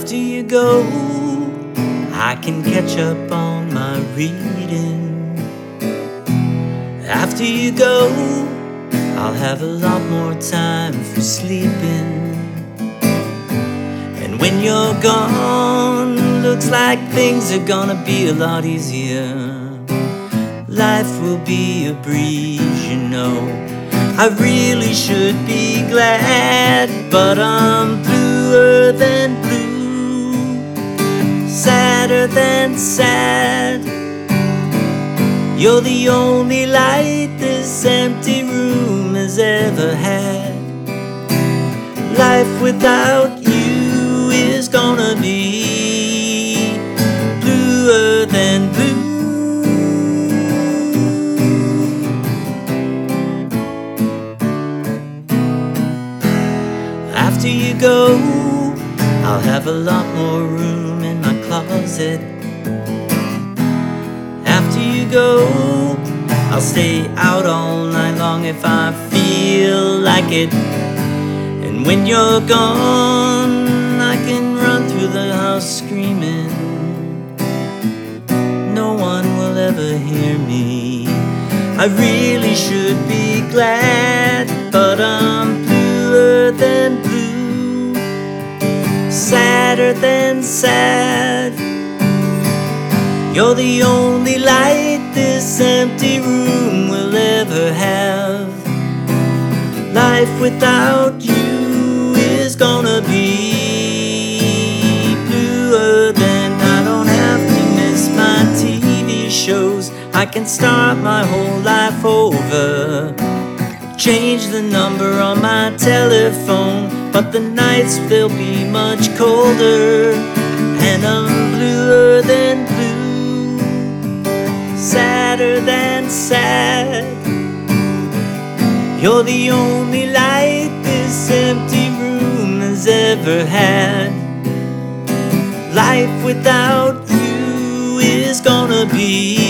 After you go, I can catch up on my reading. After you go, I'll have a lot more time for sleeping. And when you're gone, looks like things are gonna be a lot easier. Life will be a breeze, you know. I really should be glad, but I'm bluer than blue, than sad. You're the only light this empty room has ever had. Life without you is gonna be bluer than blue. After you go, I'll have a lot more room in my closet. After you go, I'll stay out all night long if I feel like it. And when you're gone, I can run through the house screaming. No one will ever hear me. I really should be glad, sadder than sad. You're the only light this empty room will ever have. Life without you is gonna be bluer than I don't have to miss my TV shows. I can start my whole life over. Change the number on my telephone, but the nights they'll be much colder. And I'm bluer than blue, sadder than sad. You're the only light this empty room has ever had. Life without you is gonna be